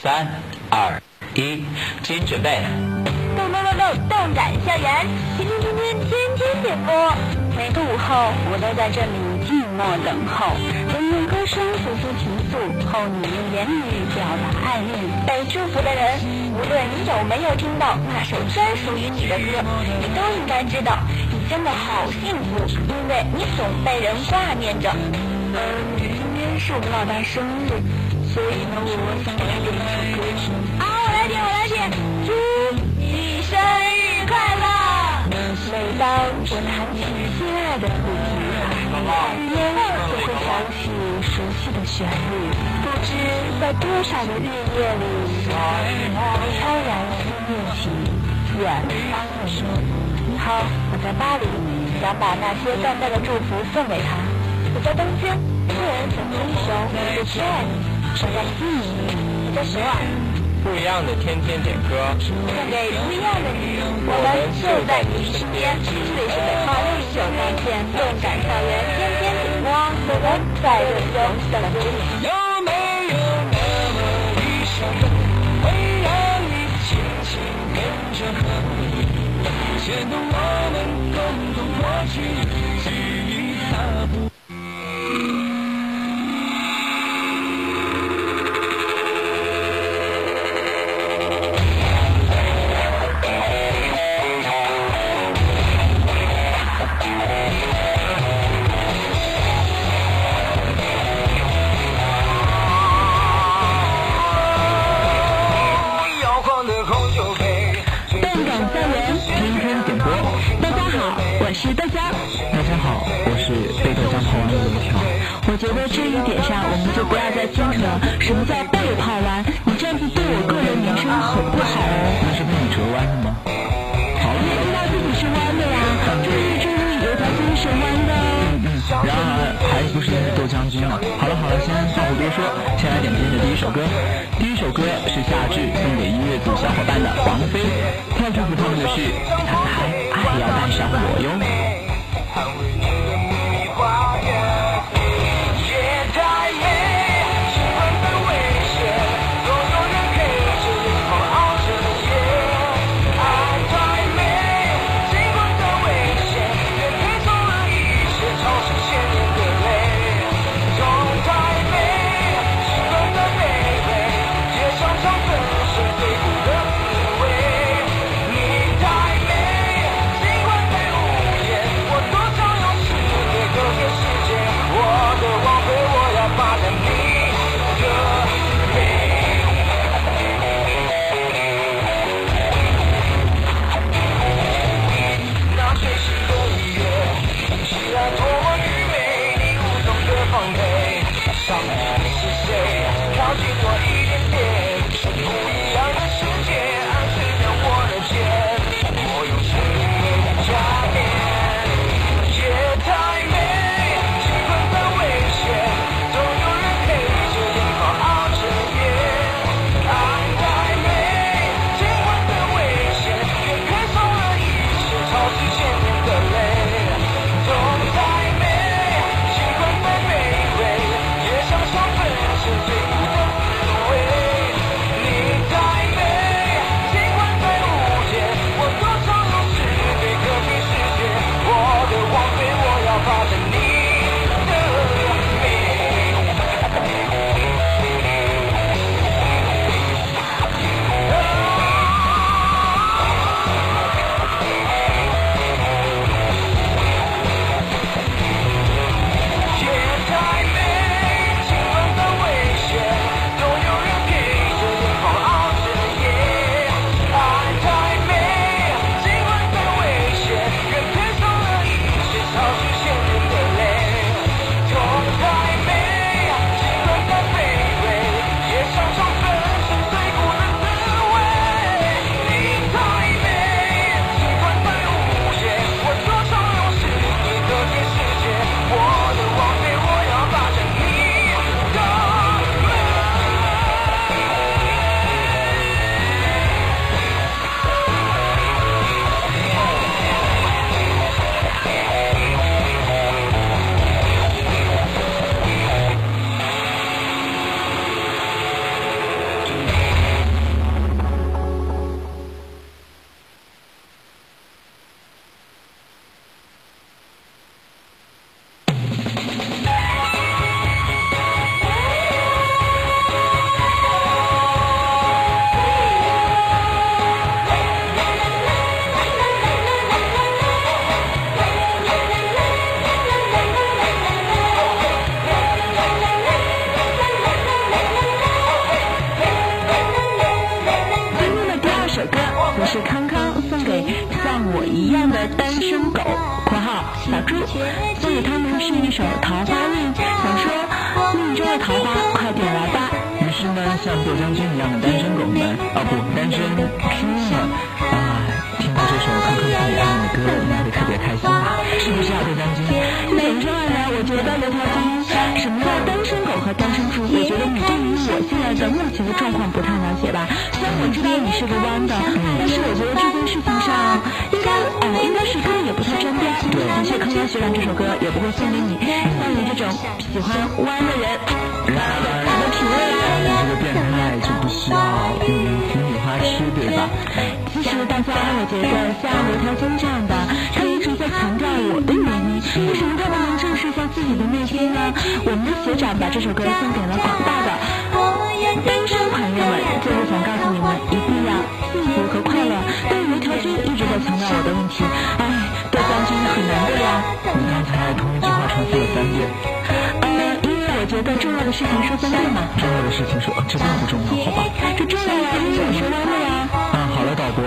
三二一，请准备。动动动动，动感校园，天天天天天天点播。每个午后，我都在这里静默等候。人用歌声诉说情愫，后你用言语表达爱恋。被祝福的人，无论你有没有听到那首专属于你的歌，你都应该知道，你真的好幸福，因为你总被人挂念着。嗯，今天是我们老大生日，所以呢，我想点一首歌。啊，我来点，我来点，祝你生日快乐！每当我弹起心爱的主题，耳边就会响起熟悉的旋律。不知在多少个日夜里，悄然思念起远方的你。你好，我在巴黎，想把那些淡淡的祝福送给他。我在东京，个人想听一首《我亲爱的的你》。我在悉尼，我在首尔。不一样的天天点歌，送给不一样的你，我们就在你身边。这里是北号六十九在线动感校园天天点播，我们在热中等着你。有没有那么一首歌，会让你轻轻跟着和你，牵动我们共同过去，觉得这一点上，我们就不要再牵扯什么叫被泡完，你这样子对我个人名声很不好哦。那是被你折弯的吗？好了你也知道自己是弯的呀，注意注意，油条君是弯的哦。然而还不是因为豆浆君呢。好了好了，先话不多说，先来点今天的第一首歌。第一首歌是夏至送给音乐组小伙伴的王菲，要祝福他们的是彩彩，爱要带上我哟。down. She said, how 花快点来吧。于是呢，像豆将军一样的单身狗们，哦不，单身猪们啊，听到这首康康送给他们的歌，应该会特别开心吧？是不是啊，豆将军？怎么说来呢？我觉得刘条金，什么叫单身狗和单身猪？我觉得你对于我现在的目前的状况不太了解吧？虽然我知道你是个弯的，但是我觉得这件事情上应该，呃，应该是跟你也不太沾边。对，的确，康康学长这首歌也不会送给你，像你这种喜欢弯的人，然而，你的品味啊。你这个变态就不需要嗯提米花痴，对吧？其实大家，我觉得像刘条金这样的，他一直在强调我的原因，为什么他们能正视一下自己的内心呢？我们的学长把这首歌送给了广大的为我觉得重要的事情说三遍嘛。重要的事情说，这并不重要，好吧？这重要的事情我说完了呀。啊，好了，导播，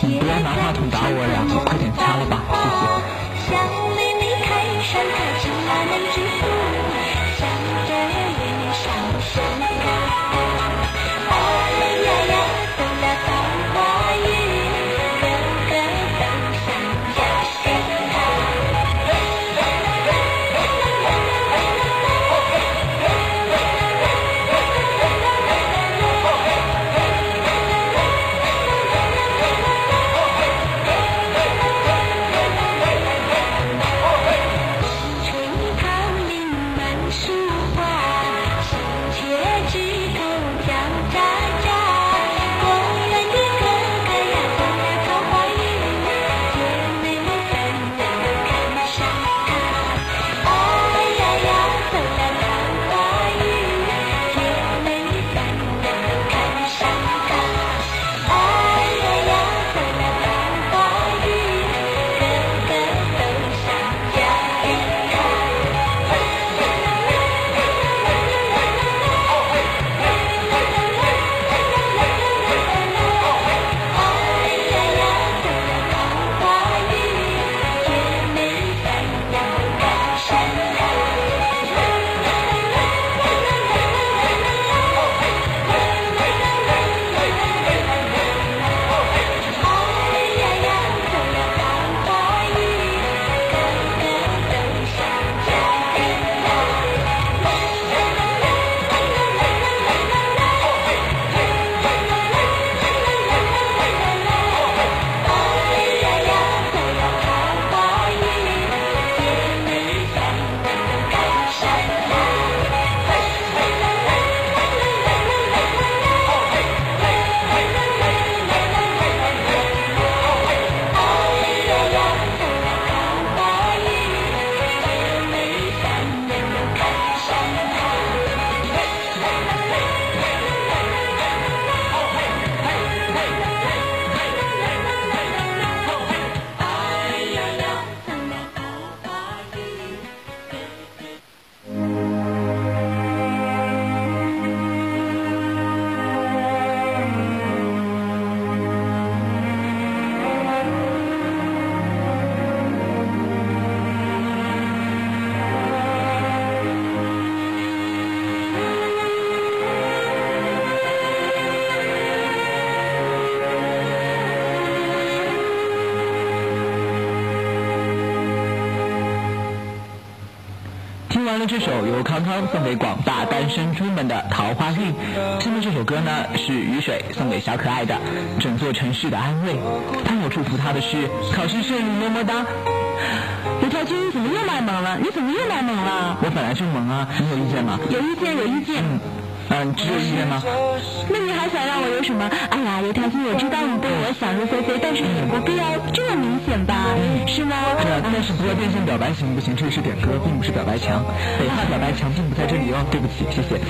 你不要拿话筒打我呀，你快点掐了吧，谢谢。了这首由康康送给广大单身猪们的《桃花运》，下面这首歌呢是雨水送给小可爱的《整座城市的安慰》，他有祝福他的是考试顺利，么么哒。刘条军怎么又卖萌了？你怎么又卖萌了？我本来就萌啊，你有意见吗？有意见，有意见。嗯，只有音乐吗？那你还想让我有什么？哎呀，刘条金，我知道你对我想入非非，但是也不必要这么明显吧？是吗？是啊，但是不要变相表白行不行？这里是点歌，并不是表白墙。北汉表白墙并不在这里哦，对不起，谢谢。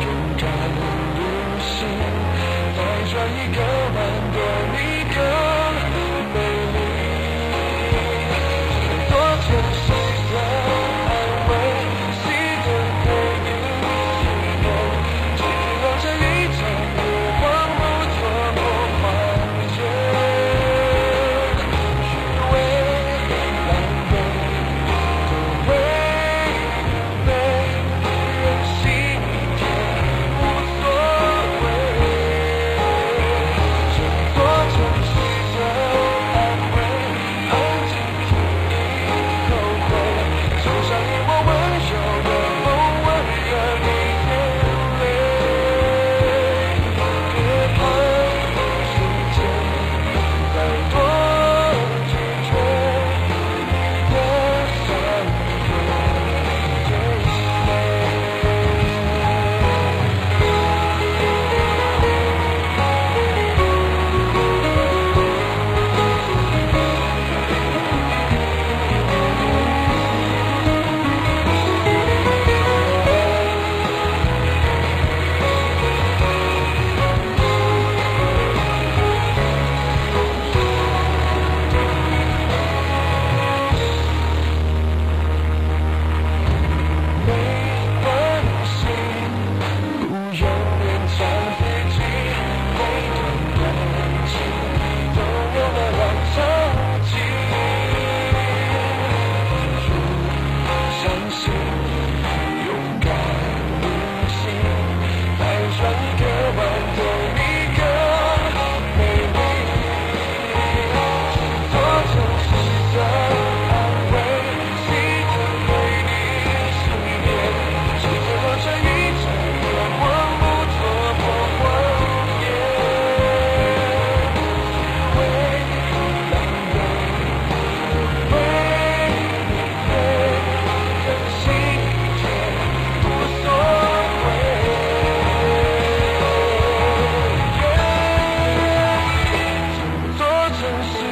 勇敢再转一个弯，多你更 Thank.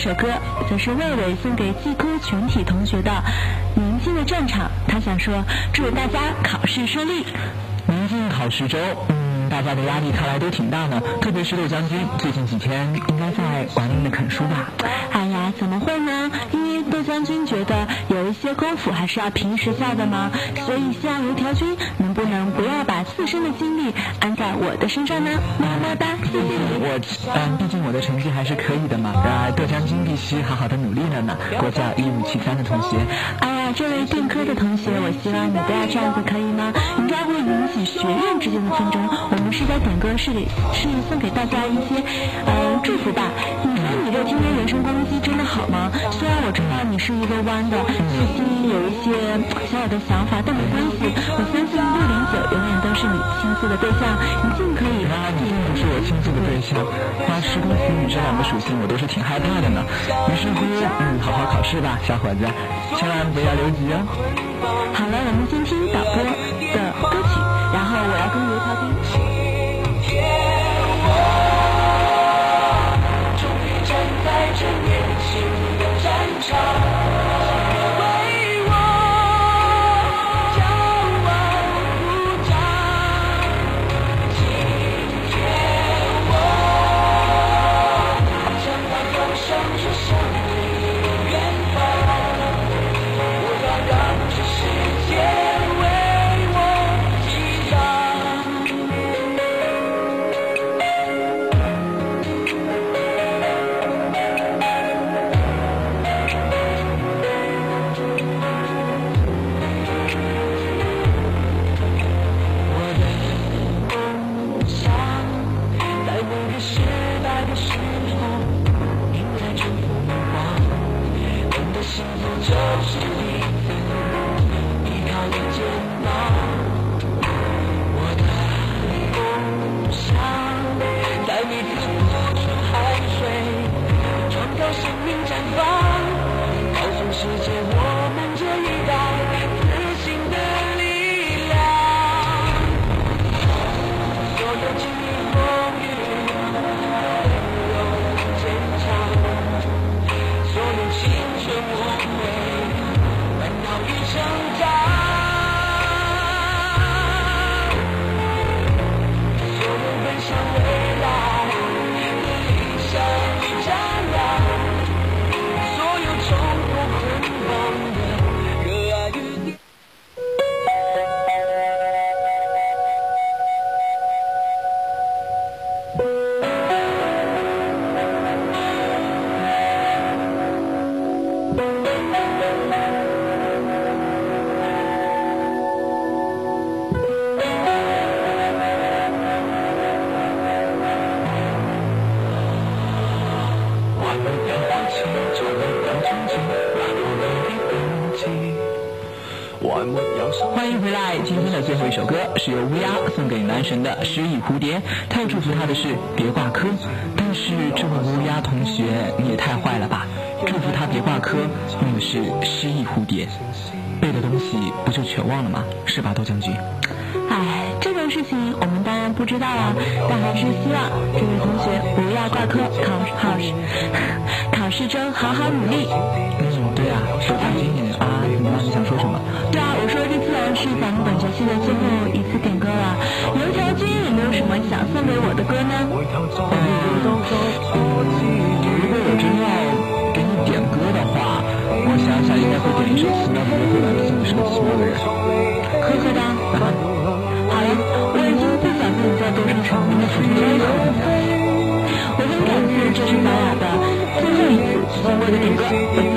首歌，则是魏伟送给技科全体同学的《宁静的战场》。他想说，祝大家考试顺利。宁静考试周，嗯，大家的压力看来都挺大呢。特别是陆将军，最近几天应该在玩命的啃书吧？哎呀，怎么会呢？因为窦将军觉得有一些功夫还是要平时下的嘛，所以希望油条君能不能不要把自身的精力安在我的身上呢？么么哒，谢谢你。我嗯，毕竟我的成绩还是可以的嘛。呃，窦将军必须好好的努力了呢。国教一五七三的同学，哎呀，这位电科的同学，我希望你不要这样子，可以吗？应该会引起学院之间的纷争。我们是在点歌，室里是送给大家一些呃祝福吧。你说你这今天人身攻击真的好吗？虽然我知道你是一个弯的，自己有一些小小的想法，但没关系，我相信六零九永远都是你倾诉的对象，一定可以。那你并不是我倾诉的对象。那师公子女这两个属性，我都是挺害怕的呢。于是乎，嗯，好好考试吧，小伙子，千万不要留级哦。好了，我们先听导播的歌曲，然后我要跟刘涛听。欢迎回来，今天的最后一首歌是由乌鸦送给男神的失忆蝴蝶。他要祝福他的是别挂科，但是这位乌鸦同学你也太坏了吧！祝福他别挂科，用的是失忆蝴蝶，背的东西不就全忘了吗？是吧，窦将军？哎，这种事情我们当然不知道啊，但还是希望这位同学不要挂科，考考试考试中好好努力。嗯，对啊，窦将军你啊，怎么了？你想说什么？对啊，我说这既然是咱们本学期的最后一次点歌了，油条君有没有什么想送给我的歌呢？如果我真要给你点歌的话，我想想应该会点一首《奇妙的约会》吧，毕竟你是个奇妙的人。呵呵哒。好了，我已经不想跟你再多说什么了，我很感谢这是咱俩的次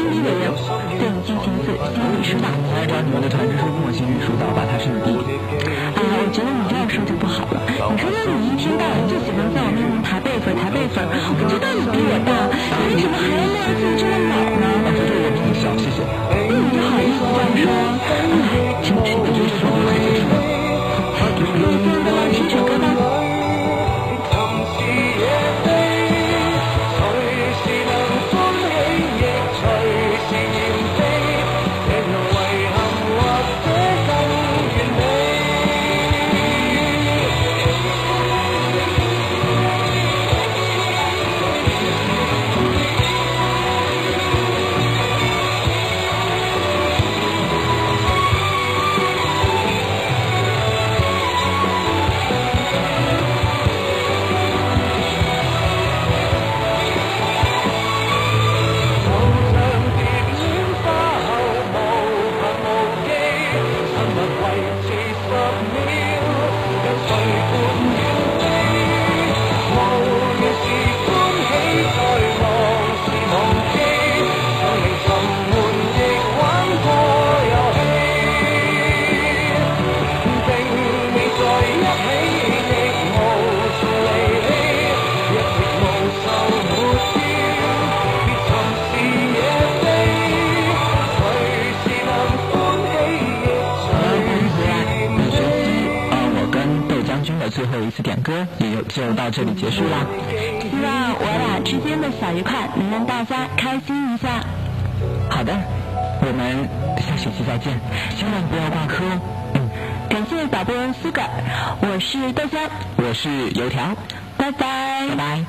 心理委员对你进行一次心理疏导。来找你们的团支书跟我心理疏导吧，他是你弟弟。啊，我觉得你这样说就不好了。你说让你一天到晚就喜欢在我面前抬辈分，抬辈分，我知道你比我大，你为什么还要那样自己这么老呢？我觉得我比你小，谢谢。那你就好意思这样说？哎，到这里结束啦。希望我俩之间的小愉快能让大家开心一下。好的，我们下学期再见，千万不要挂科哦。嗯，感谢导播苏格尔，我是豆香，我是油条，拜拜拜拜。